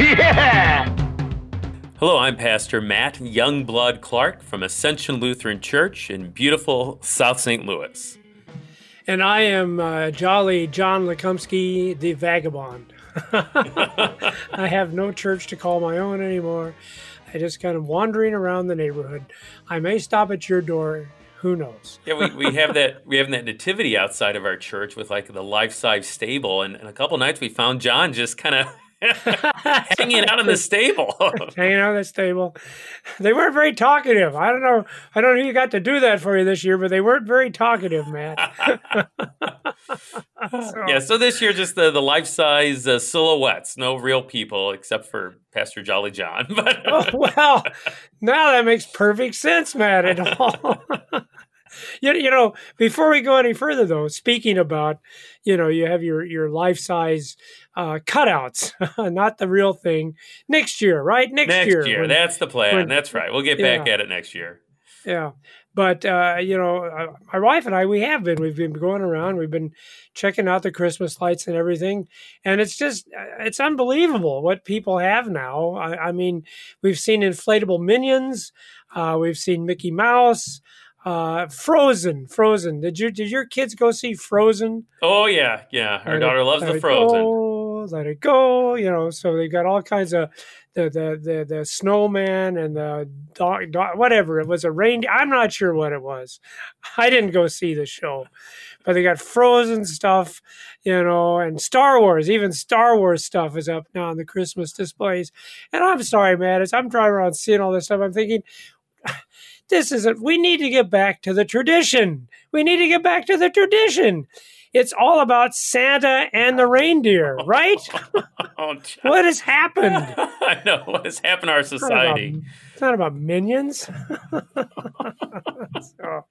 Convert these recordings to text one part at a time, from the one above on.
Yeah! Hello, I'm Pastor Matt Youngblood Clark from Ascension Lutheran Church in beautiful South St. Louis. And I am uh, Jolly John Lekumsky, the vagabond. I have no church to call my own anymore. I just kind of wandering around the neighborhood. I may stop at your door. Who knows? Yeah, we, we have that we have that nativity outside of our church with like the life size stable, and, and a couple nights we found John just kind of hanging out in the stable. Hanging out in the stable. They weren't very talkative. I don't know. I don't know who you got to do that for you this year, but they weren't very talkative, Matt. So- yeah, so this year just the the life size uh, silhouettes, no real people except for Pastor Jolly John. But Oh, well, now that makes perfect sense, Matt. At all. you, you know, before we go any further, though, speaking about, you know, you have your your life size uh, cutouts, not the real thing. Next year, right? Next, next year, when- that's the plan. when- that's right. We'll get back yeah. at it next year. yeah. But uh, you know, uh, my wife and I, we have been. We've been going around. We've been checking out the Christmas lights and everything, and it's just uh, it's unbelievable what people have now. I, I mean, we've seen inflatable minions. Uh, we've seen Mickey Mouse. Uh, Frozen, Frozen. Did you did your kids go see Frozen? Oh yeah, yeah. Our daughter loves the Frozen. Let it go. You know, so they've got all kinds of the the the, the snowman and the dog, dog, whatever. It was a reindeer. I'm not sure what it was. I didn't go see the show, but they got Frozen stuff, you know, and Star Wars. Even Star Wars stuff is up now on the Christmas displays. And I'm sorry, man, as I'm driving around seeing all this stuff, I'm thinking. This isn't. We need to get back to the tradition. We need to get back to the tradition. It's all about Santa and the reindeer, right? Oh, What has happened? I know what has happened to our It's not society. about- It's not about minions. So-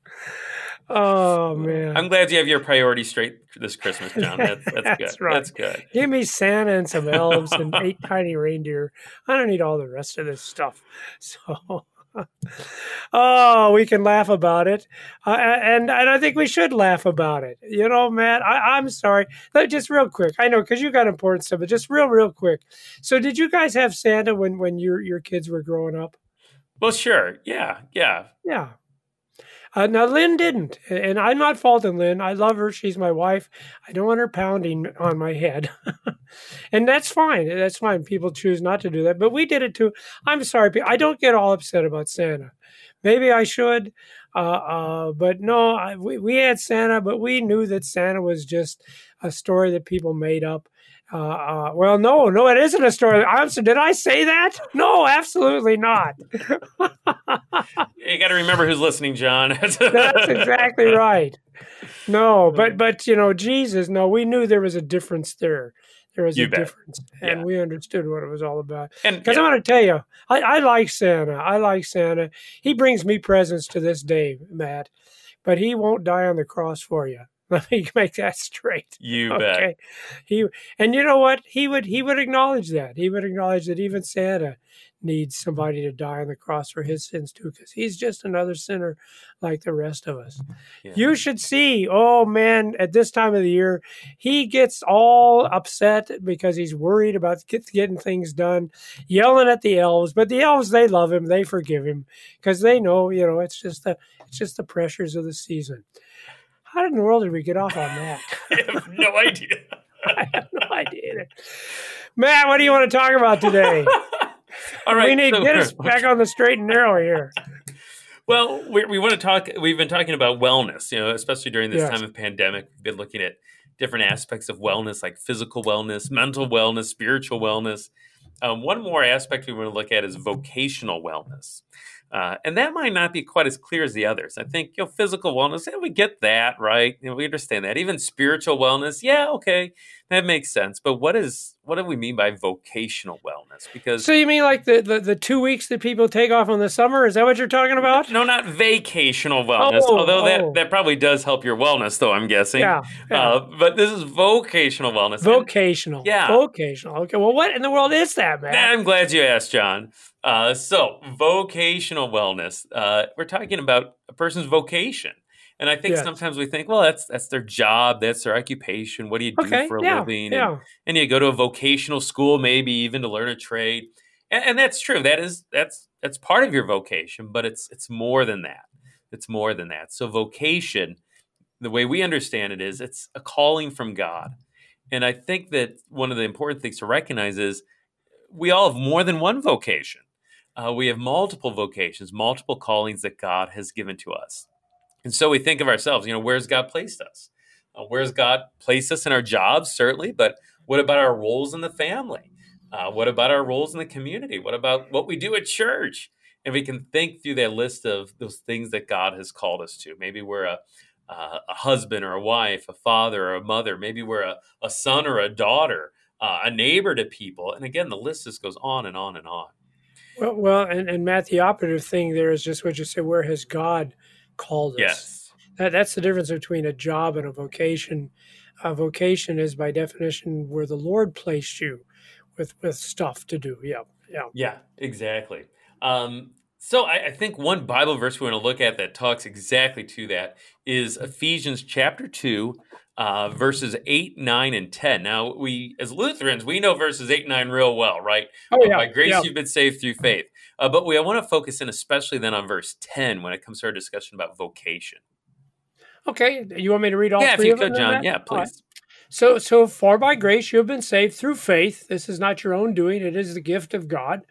oh man! I'm glad you have your priorities straight this Christmas, John. That's, that's, That's good. right. That's good. Give me Santa and some elves and eight tiny reindeer. I don't need all the rest of this stuff. So, oh, we can laugh about it, uh, and and I think we should laugh about it. You know, Matt. I, I'm sorry. Let- Just real quick. I know because you got important stuff, but just real, real quick. So, did you guys have Santa when when your your kids were growing up? Well, sure. Yeah, yeah. Yeah. Uh, now Lynn didn't, and I'm not faulting Lynn. I love her; she's my wife. I don't want her pounding on my head, and that's fine. That's fine. People choose not to do that, but we did it too. I'm sorry. I don't get all upset about Santa. Maybe I should, uh, uh, but no. I, we we had Santa, but we knew that Santa was just a story that people made up. Uh, uh, well, no, no, it isn't a story. I'm so. Did I say that? No, absolutely not. You got to remember who's listening, John. That's exactly right. No, but but you know, Jesus. No, we knew there was a difference there. There was You a bet. difference, and Yeah. we understood what it was all about. And Because I'm going to tell you, I, I like Santa. I like Santa. He brings me presents to this day, Matt. But he won't die on the cross for you. Let me make that straight. you bet. He and you know what? He would he would acknowledge that. He would acknowledge that even Santa needs somebody to die on the cross for his sins too, because he's just another sinner like the rest of us. Yeah. You should see, oh man, at this time of the year, he gets all upset because he's worried about get, getting things done, yelling at the elves. But the elves, they love him, they forgive him because they know, you know, it's just the it's just the pressures of the season. How in the world did we get off on that? I have no idea. I have no idea. Matt, what do you want to talk about today? All right. we need to so- get us back on the straight and narrow here. Well, we, we want to talk. We've been talking about wellness, you know, especially during this Yes. time of pandemic. We've been looking at different aspects of wellness, like physical wellness, mental wellness, spiritual wellness. Um, one more aspect we want to look at is vocational wellness. Uh, and that might not be quite as clear as the others. I think you know physical wellness, yeah, we get that right. You know, we understand that. Even spiritual wellness, yeah, okay, that makes sense. But what is what do we mean by vocational wellness? Because So you mean like the, the, the two weeks that people take off in the summer? Is that what you're talking about? no, not vacational wellness. Oh, although oh. that that probably does help your wellness, though I'm guessing. Yeah, yeah. Uh, but this is vocational wellness. And- Vocational. Yeah. Vocational. Okay. Well, what in the world is that, man? I'm glad you asked, John. Uh, so, vocational wellness. Uh, we're talking about a person's vocation, and I think Yes. sometimes we think, well, that's that's their job, that's their occupation. What do you do okay. for a yeah. living? And, Yeah. and you go to a vocational school, maybe even to learn a trade, and, and that's true. That is that's that's part of your vocation, but it's it's more than that. It's more than that. So, vocation, the way we understand it is, it's a calling from God, and I think that one of the important things to recognize is we all have more than one vocation. Uh, we have multiple vocations, multiple callings that God has given to us. And so we think of ourselves, you know, where's God placed us? Uh, where's God placed us in our jobs, certainly, but what about our roles in the family? Uh, what about our roles in the community? What about what we do at church? And we can think through that list of those things that God has called us to. Maybe we're a, uh, a husband or a wife, a father or a mother. Maybe we're a, a son or a daughter, uh, a neighbor to people. And again, the list just goes on and on and on. Well, well and, and Matt, the operative thing there is just what you said. Where has God called us? Yes. That, that's the difference between a job and a vocation. A vocation is, by definition, where the Lord placed you with with stuff to do. Yeah, yeah. Yeah, exactly. Um, so I, I think one Bible verse we want to look at that talks exactly to that is Ephesians chapter 2, uh, verses 8, 9, and 10. Now, we, as Lutherans, we know verses 8 and 9 real well, right? Oh yeah. By grace yeah. you've been saved through faith. Uh, but we I want to focus in especially then on verse 10 when it comes to our discussion about vocation. Okay. You want me to read all yeah, if three you of them? could, John. Yeah, right. please. So, so for by grace you have been saved through faith. This is not your own doing; it is the gift of God,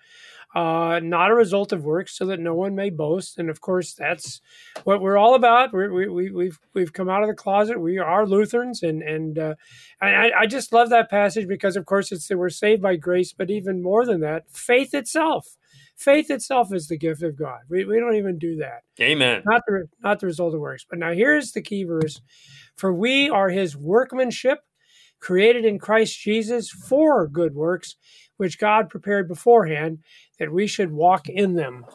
uh, not a result of works, so that no one may boast. And of course, that's what we're all about. We're, we, we, we've we've come out of the closet. We are Lutherans, and and uh, I, I just love that passage because, of course, it's that we're saved by grace, but even more than that, faith itself. Faith itself is the gift of God. We, we don't even do that Amen. not the not the result of works. But now here's the key verse: For we are His workmanship, created in Christ Jesus for good works, which God prepared beforehand that we should walk in them.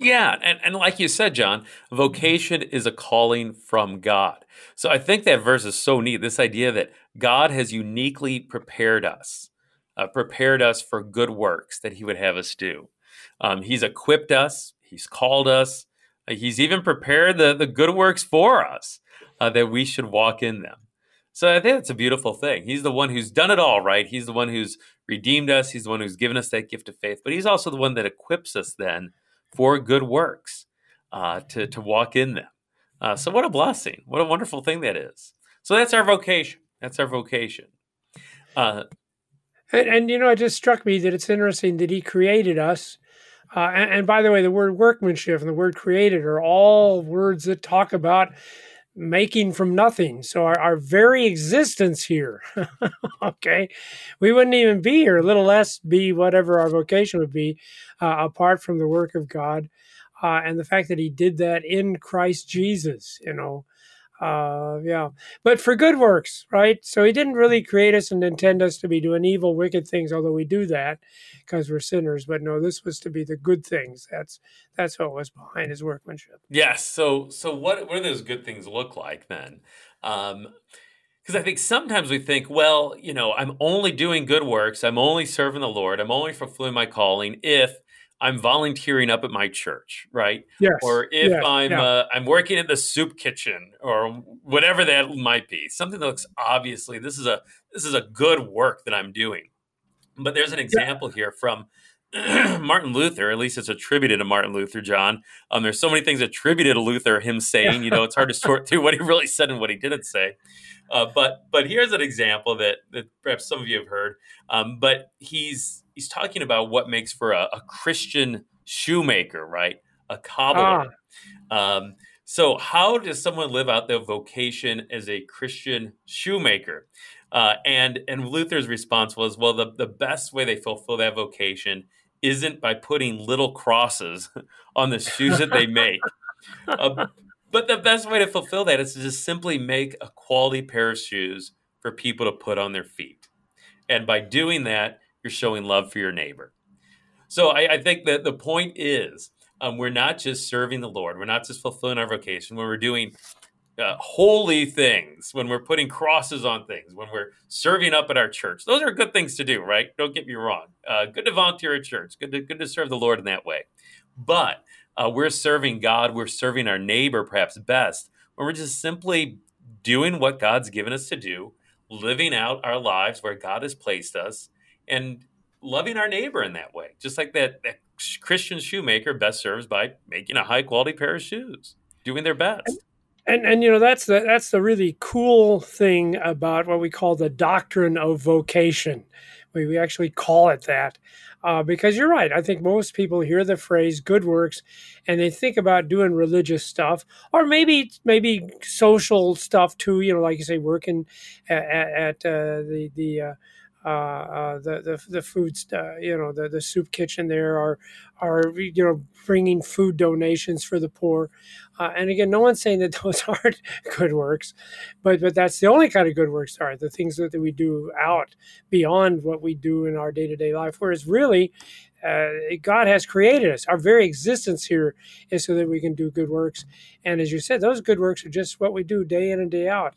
Yeah, and, and like you said, John, vocation is a calling from God. So I think that verse is so neat. This idea that God has uniquely prepared us, uh, prepared us for good works that He would have us do. Um, he's equipped us. He's called us. uh, he's even prepared the the good works for us uh, that we should walk in them. So I think that's a beautiful thing. He's the one who's done it all, right? He's the one who's redeemed us. He's the one who's given us that gift of faith. But He's also the one that equips us then for good works uh, to to walk in them. Uh, so what a blessing! What a wonderful thing that is. So that's our vocation. That's our vocation. Uh, And, and you know, it just struck me that it's interesting that He created us. Uh, and, and by the way, the word workmanship and the word created are all words that talk about making from nothing. So our, our very existence here, okay, we wouldn't even be here, little less be whatever our vocation would be, uh, apart from the work of God. Uh, and the fact that he did that in Christ Jesus, you know, uh, yeah, but for good works, right? So he didn't really create us and intend us to be doing evil, wicked things, although we do that because we're sinners. But no, this was to be the good things. That's that's what was behind his workmanship. Yes. So so what what do those good things look like then? Um because I think sometimes we think, well, you know, I'm only doing good works, I'm only serving the Lord, I'm only fulfilling my calling if I'm volunteering up at my church, right? Yes. Or if yes, I'm yeah. uh, I'm working at the soup kitchen or whatever that might be, something that looks obviously this is a this is a good work that I'm doing. But there's an example here from Martin Luther, at least it's attributed to Martin Luther, John. Um, there's so many things attributed to Luther, him saying, you know, it's hard to sort through what he really said and what he didn't say. Uh, but but here's an example that, that perhaps some of you have heard. Um, but he's he's talking about what makes for a, a Christian shoemaker, right? A cobbler. Um, so how does someone live out their vocation as a Christian shoemaker? Uh, and and Luther's response was, well, the, the best way they fulfill that vocation isn't by putting little crosses on the shoes that they make. Uh, but the best way to fulfill that is to just simply make a quality pair of shoes for people to put on their feet. And by doing that, you're showing love for your neighbor. So I, I think that the point is um, we're not just serving the Lord, we're not just fulfilling our vocation, when we're doing uh, holy things, when we're putting crosses on things, when we're serving up at our church. Those are good things to do, right? Don't get me wrong. Uh, good to volunteer at church, good to, good to serve the Lord in that way. But uh, we're serving God, we're serving our neighbor perhaps best when we're just simply doing what God's given us to do, living out our lives where God has placed us, and loving our neighbor in that way. Just like that, that Christian shoemaker best serves by making a high quality pair of shoes, doing their best. And and you know that's the that's the really cool thing about what we call the doctrine of vocation. We we actually call it that. Uh, because you're right. I think most people hear the phrase "good works" and they think about doing religious stuff, or maybe maybe social stuff too. You know, like you say, working at, at uh, the the uh, uh, uh, the, the the food, uh, you know, the, the soup kitchen there are are you know bringing food donations for the poor. Uh, and again, no one's saying that those aren't good works, but but that's the only kind of good works are the things that, that we do out beyond what we do in our day to day life. Whereas really, uh, God has created us. Our very existence here is so that we can do good works. And as you said, those good works are just what we do day in and day out.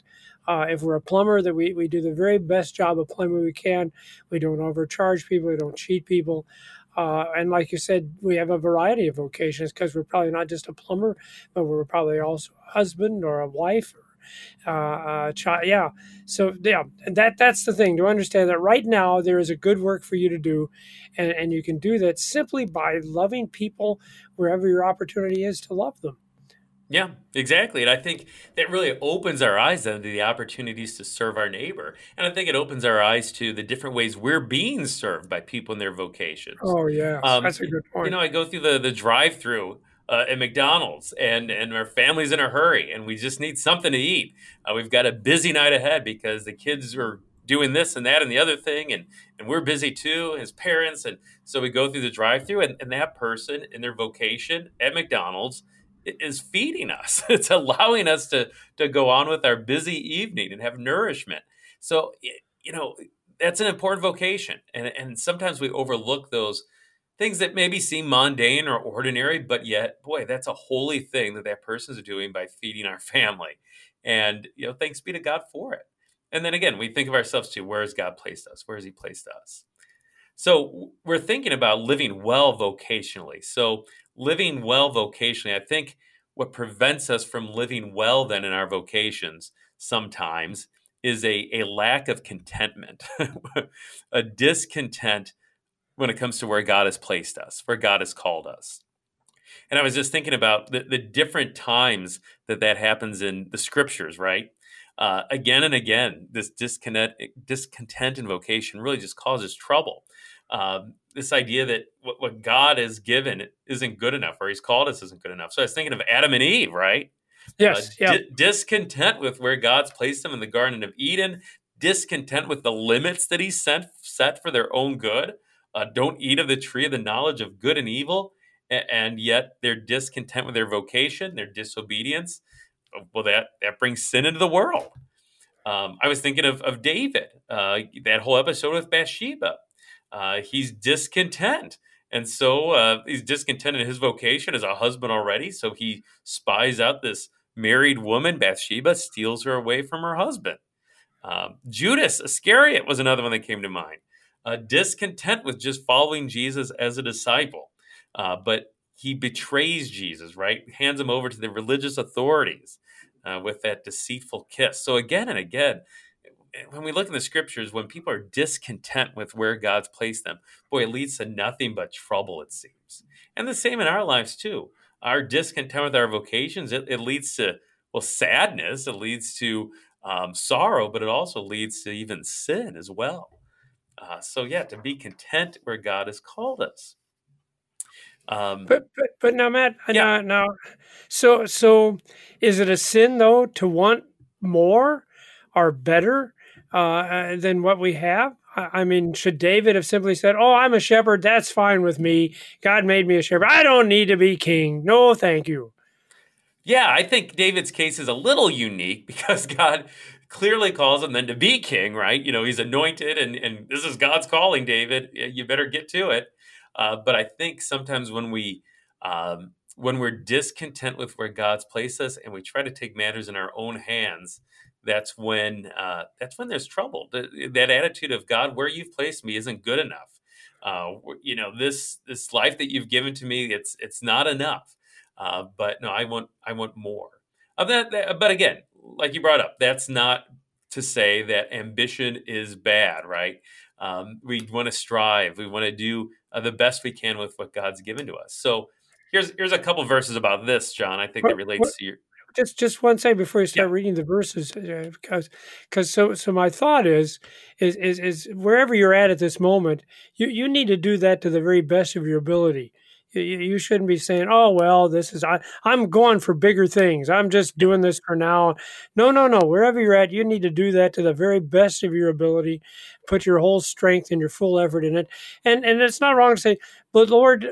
Uh, if we're a plumber, that we, we do the very best job of plumbing we can. We don't overcharge people. We don't cheat people. Uh, and like you said, we have a variety of vocations because we're probably not just a plumber, but we're probably also a husband or a wife or uh, a child. Yeah. So yeah, that that's the thing to understand that right now there is a good work for you to do, and, and you can do that simply by loving people wherever your opportunity is to love them. Yeah, exactly. And I think that really opens our eyes then to the opportunities to serve our neighbor. And I think it opens our eyes to the different ways we're being served by people in their vocations. Oh, yeah. Um, That's a good point. You know, I go through the, the drive through uh, at McDonald's and, and our family's in a hurry and we just need something to eat. Uh, we've got a busy night ahead because the kids are doing this and that and the other thing and, and we're busy too as parents. And so we go through the drive through and, and that person in their vocation at McDonald's – is feeding us. It's allowing us to to go on with our busy evening and have nourishment. So you know that's an important vocation, and and sometimes we overlook those things that maybe seem mundane or ordinary, but yet, boy, that's a holy thing that that person is doing by feeding our family. And you know, thanks be to God for it. And then again, we think of ourselves too. Where has God placed us? Where has He placed us? So we're thinking about living well vocationally. So living well vocationally, I think what prevents us from living well then in our vocations sometimes is a, a lack of contentment, a discontent when it comes to where God has placed us, where God has called us. And I was just thinking about the, the different times that that happens in the scriptures, right? Uh, again and again, this discontent, discontent in vocation really just causes trouble. Um, this idea that what, what God has given isn't good enough, or He's called us isn't good enough. So I was thinking of Adam and Eve, right? Yes. Uh, yeah. Di- discontent with where God's placed them in the Garden of Eden, discontent with the limits that He sent set for their own good. Uh, don't eat of the tree of the knowledge of good and evil, and yet they're discontent with their vocation, their disobedience. Well, that that brings sin into the world. Um, I was thinking of of David, uh, that whole episode with Bathsheba uh, he's discontent. And so uh, he's discontent in his vocation as a husband already. So he spies out this married woman, Bathsheba, steals her away from her husband. Um, Judas Iscariot was another one that came to mind. Uh, discontent with just following Jesus as a disciple. Uh, but he betrays Jesus, right? Hands him over to the religious authorities uh, with that deceitful kiss. So again and again, when we look in the scriptures, when people are discontent with where God's placed them, boy, it leads to nothing but trouble, it seems. And the same in our lives, too. Our discontent with our vocations, it, it leads to, well, sadness, it leads to um, sorrow, but it also leads to even sin as well. Uh, so, yeah, to be content where God has called us. Um, but, but but now, Matt, yeah. now, now, so so is it a sin though to want more or better? Uh, than what we have? I mean, should David have simply said, "Oh, I'm a shepherd. That's fine with me. God made me a shepherd. I don't need to be king. No, thank you." Yeah, I think David's case is a little unique because God clearly calls him then to be king, right? You know, he's anointed, and and this is God's calling, David. You better get to it. Uh, but I think sometimes when we um, when we're discontent with where God's placed us and we try to take matters in our own hands, that's when uh, that's when there's trouble. That attitude of God, where you've placed me, isn't good enough. Uh, you know, this this life that you've given to me, it's it's not enough. Uh, but no, I want I want more of that, that. But again, like you brought up, that's not to say that ambition is bad, right? Um, we want to strive. We want to do uh, the best we can with what God's given to us. So here's here's a couple verses about this, John. I think what, that relates what, to your. Just just one second before you start yeah. reading the verses, uh, because because so so my thought is is is is wherever you're at at this moment, you you need to do that to the very best of your ability. You, you shouldn't be saying, "Oh well, this is I I'm going for bigger things. I'm just doing this for now." No, no, no. Wherever you're at, you need to do that to the very best of your ability. Put your whole strength and your full effort in it. And and it's not wrong to say, "But Lord,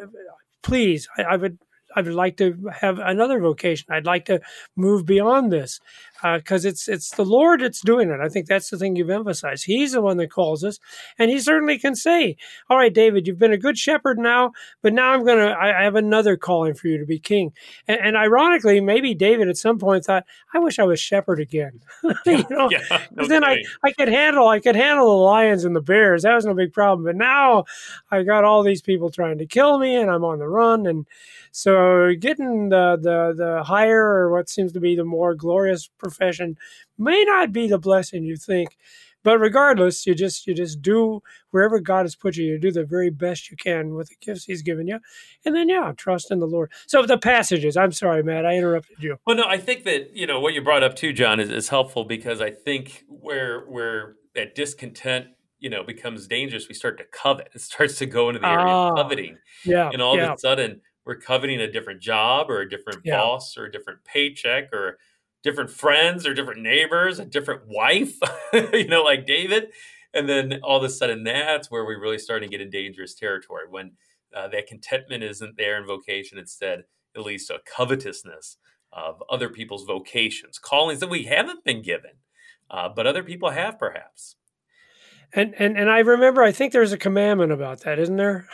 please, I, I would I would like to have another vocation. I'd like to move beyond this because uh, it's it's the Lord that's doing it. I think that's the thing you've emphasized. He's the one that calls us, and He certainly can say, "All right, David, you've been a good shepherd now, but now I'm gonna I, I have another calling for you to be king." And, and, ironically, maybe David at some point thought, "I wish I was shepherd again." you know, yeah, no then I I could handle I could handle the lions and the bears. That was no big problem. But now I got all these people trying to kill me, and I'm on the run, and so getting the the the higher or what seems to be the more glorious profession may not be the blessing you think. But regardless, you just you just do wherever God has put you. You do the very best you can with the gifts He's given you, and then yeah, trust in the Lord. So the passages. I'm sorry, Matt, I interrupted you. Well, no, I think that you know what you brought up too, John, is, is helpful because I think where where that discontent you know becomes dangerous, we start to covet. It starts to go into the area of ah, coveting. Yeah, and all yeah. of a sudden we're coveting a different job or a different yeah. boss or a different paycheck or different friends or different neighbors, a different wife, you know, like David. And then all of a sudden, that's where we really start to get in dangerous territory when uh, that contentment isn't there in vocation. Instead, it leads to a covetousness of other people's vocations, callings that we haven't been given, uh, but other people have perhaps. And, and and I remember, I think there's a commandment about that, isn't there?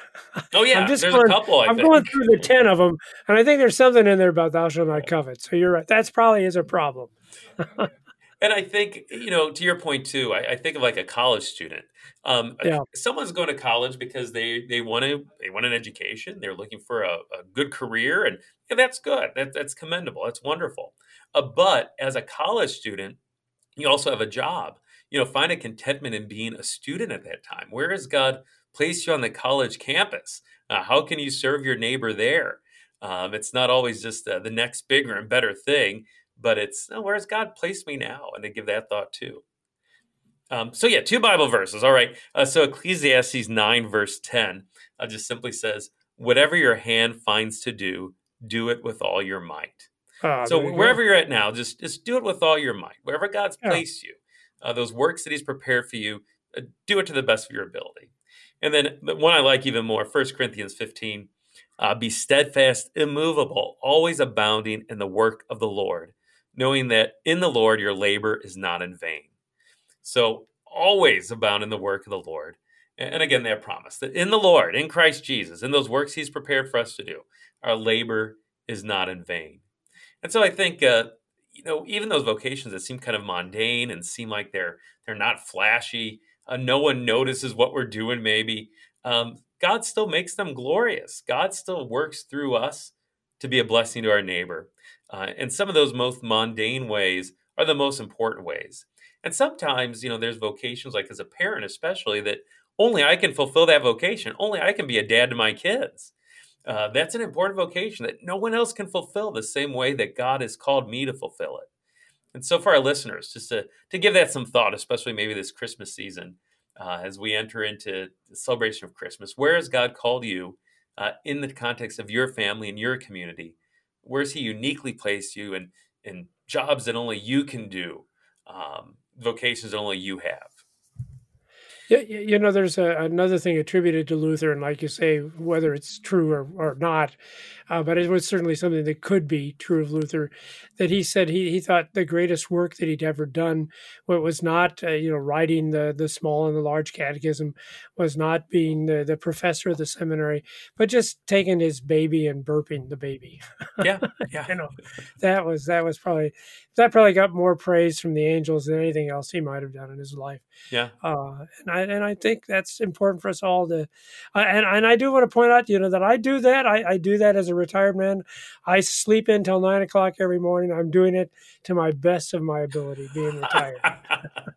Oh yeah, I'm just there's going, a couple. I am going through the ten of them, and I think there's something in there about thou shalt not covet. So you're right. That's probably is a problem. and I think you know, to your point too. I, I think of like a college student. Um, yeah. someone's going to college because they they want to they want an education. They're looking for a, a good career, and yeah, that's good. That, that's commendable. That's wonderful. Uh, but as a college student, you also have a job you know, find a contentment in being a student at that time. Where has God placed you on the college campus? Uh, how can you serve your neighbor there? Um, it's not always just uh, the next bigger and better thing, but it's oh, where has God placed me now? And to give that thought too. Um, so yeah, two Bible verses. All right. Uh, so Ecclesiastes nine verse ten uh, just simply says, "Whatever your hand finds to do, do it with all your might." Ah, so wherever you're at now, just just do it with all your might. Wherever God's yeah. placed you, uh, those works that he's prepared for you, uh, do it to the best of your ability. And then the one I like even more, 1 Corinthians 15, uh, be steadfast, immovable, always abounding in the work of the Lord, knowing that in the Lord your labor is not in vain. So always abound in the work of the Lord. And again, that promise that in the Lord, in Christ Jesus, in those works He's prepared for us to do, our labor is not in vain. And so I think uh, you know, even those vocations that seem kind of mundane and seem like they're they're not flashy, uh, no one notices what we're doing. Maybe um, God still makes them glorious. God still works through us to be a blessing to our neighbor, uh, and some of those most mundane ways are the most important ways. And sometimes, you know, there's vocations like as a parent, especially that only I can fulfill that vocation. Only I can be a dad to my kids. Uh, that's an important vocation that no one else can fulfill the same way that God has called me to fulfill it. And so, for our listeners, just to, to give that some thought, especially maybe this Christmas season, uh, as we enter into the celebration of Christmas, where has God called you uh, in the context of your family and your community? Where has He uniquely placed you in, in jobs that only you can do, um, vocations that only you have? You, you know, there's a, another thing attributed to Luther, and like you say, whether it's true or, or not, uh, but it was certainly something that could be true of Luther. That he said he, he thought the greatest work that he'd ever done was not uh, you know writing the the small and the large catechism, was not being the, the professor of the seminary, but just taking his baby and burping the baby. Yeah, yeah. you know, that was that was probably that probably got more praise from the angels than anything else he might have done in his life. Yeah. Uh, and I and I think that's important for us all to. Uh, and and I do want to point out, you know, that I do that. I, I do that as a retired man. I sleep in until nine o'clock every morning. I'm doing it to my best of my ability, being retired.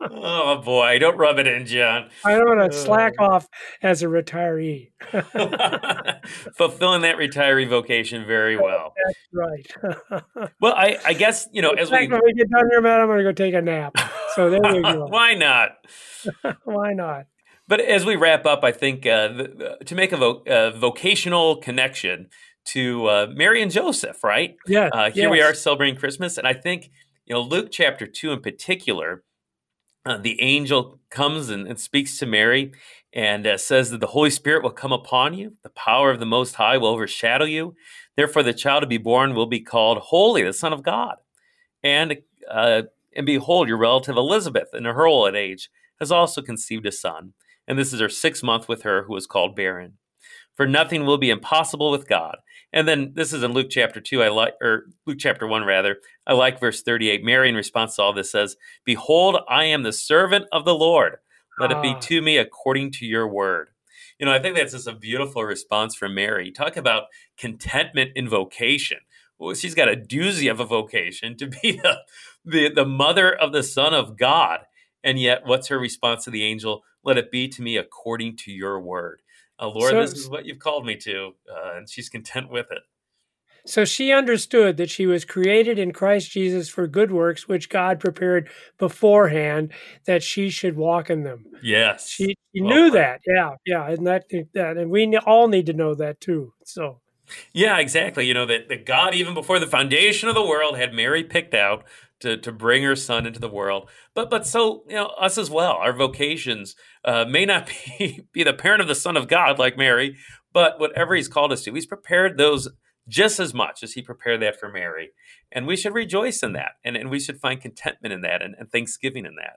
oh boy, don't rub it in, John. I don't want to slack off as a retiree. Fulfilling that retiree vocation very well. That's right. well, I, I guess you know as we when we get done here, man, I'm going to go take a nap. So there you go. Why not? Why not? But as we wrap up, I think uh, the, to make a, vo- a, vocational connection to uh, Mary and Joseph, right? Yeah. Uh, here yes. we are celebrating Christmas, and I think you know Luke chapter two in particular. Uh, the angel comes and, and, speaks to Mary and uh, says that the Holy Spirit will come upon you. The power of the Most High will overshadow you. Therefore, the child to be born will be called Holy, the Son of God. And uh, and behold, your relative Elizabeth, in her old age, has also conceived a son and this is her sixth month with her who is called barren. For nothing will be impossible with God. And then this is in Luke chapter 2, I like or Luke chapter 1 rather. I like verse 38. Mary in response to all this says, "Behold, I am the servant of the Lord. Let it be Ah. to me according to your word." You know, I think that's just a beautiful response from Mary. Talk about contentment in vocation. Well, she's got a doozy of a vocation to be the, the, the mother of the Son of God. And yet, what's her response to the angel? Let it be to me according to your word. Uh, Lord, So- this is what you've called me to. Uh, and she's content with it. So she understood that she was created in Christ Jesus for good works, which God prepared beforehand that she should walk in them. Yes. She, she Well knew that. Yeah, yeah, and that that, and we all need to know that too. So Yeah, exactly. You know, that, that God, even before the foundation of the world, had Mary picked out to, to bring her son into the world. But but so, you know, us as well, our vocations uh, may not be, be the parent of the Son of God like Mary, but whatever he's called us to, he's prepared those just as much as he prepared that for Mary. And we should rejoice in that. And, and we should find contentment in that and, and thanksgiving in that.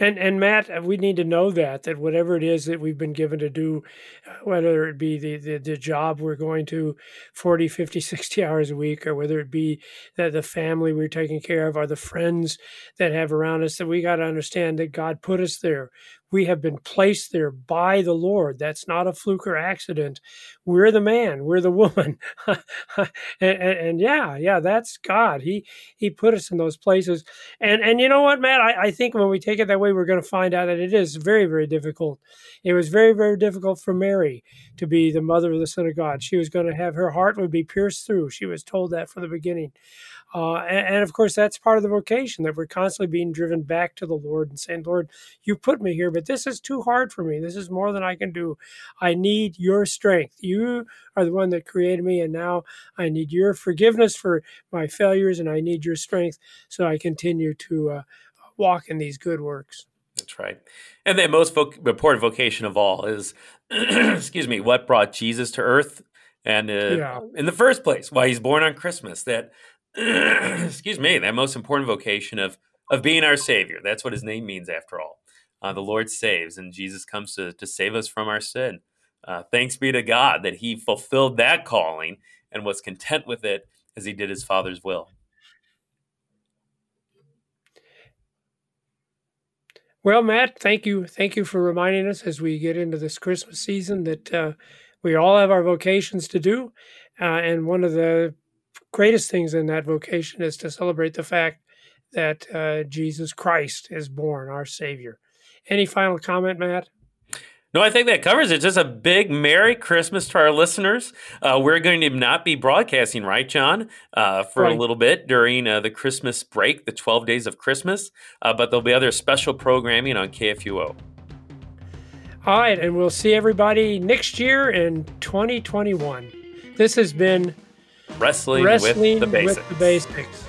And and Matt, uh, we need to know that that whatever it is that we've been given to do, whether it be the, the, the job we're going to 40, 50, 60 hours a week, or whether it be that the family we're taking care of, or the friends that have around us, that we got to understand that God put us there. We have been placed there by the Lord. That's not a fluke or accident. We're the man. We're the woman. and, and, and yeah, yeah, that's God. He He put us in those places. And and you know what, Matt? I, I think when we take it that way, we're going to find out that it is very, very difficult. It was very, very difficult for Mary to be the mother of the Son of God. She was going to have her heart would be pierced through. She was told that from the beginning. Uh, and, and of course, that's part of the vocation that we're constantly being driven back to the Lord and saying, Lord, you put me here, but this is too hard for me. This is more than I can do. I need your strength. You are the one that created me, and now I need your forgiveness for my failures, and I need your strength so I continue to uh, walk in these good works. That's right. And the most voc- important vocation of all is, excuse me, what brought Jesus to earth, and uh, Yeah. in the first place, why he's born on Christmas. That, excuse me, that most important vocation of of being our Savior. That's what His name means, after all. Uh, the Lord saves, and Jesus comes to to save us from our sin. Uh, thanks be to God that He fulfilled that calling and was content with it as He did His Father's will. Well, Matt, thank you. Thank you for reminding us as we get into this Christmas season that uh, we all have our vocations to do. Uh, and one of the greatest things in that vocation is to celebrate the fact that uh, Jesus Christ is born, our Savior. Any final comment, Matt? No, I think that covers it. Just a big Merry Christmas to our listeners. Uh, we're going to not be broadcasting, right, John, uh, for Right. a little bit during uh, the Christmas break, the 12 days of Christmas, uh, but there'll be other special programming on KFUO. All right, and we'll see everybody next year in 2021. This has been Wrestling, Wrestling with the. With the basics.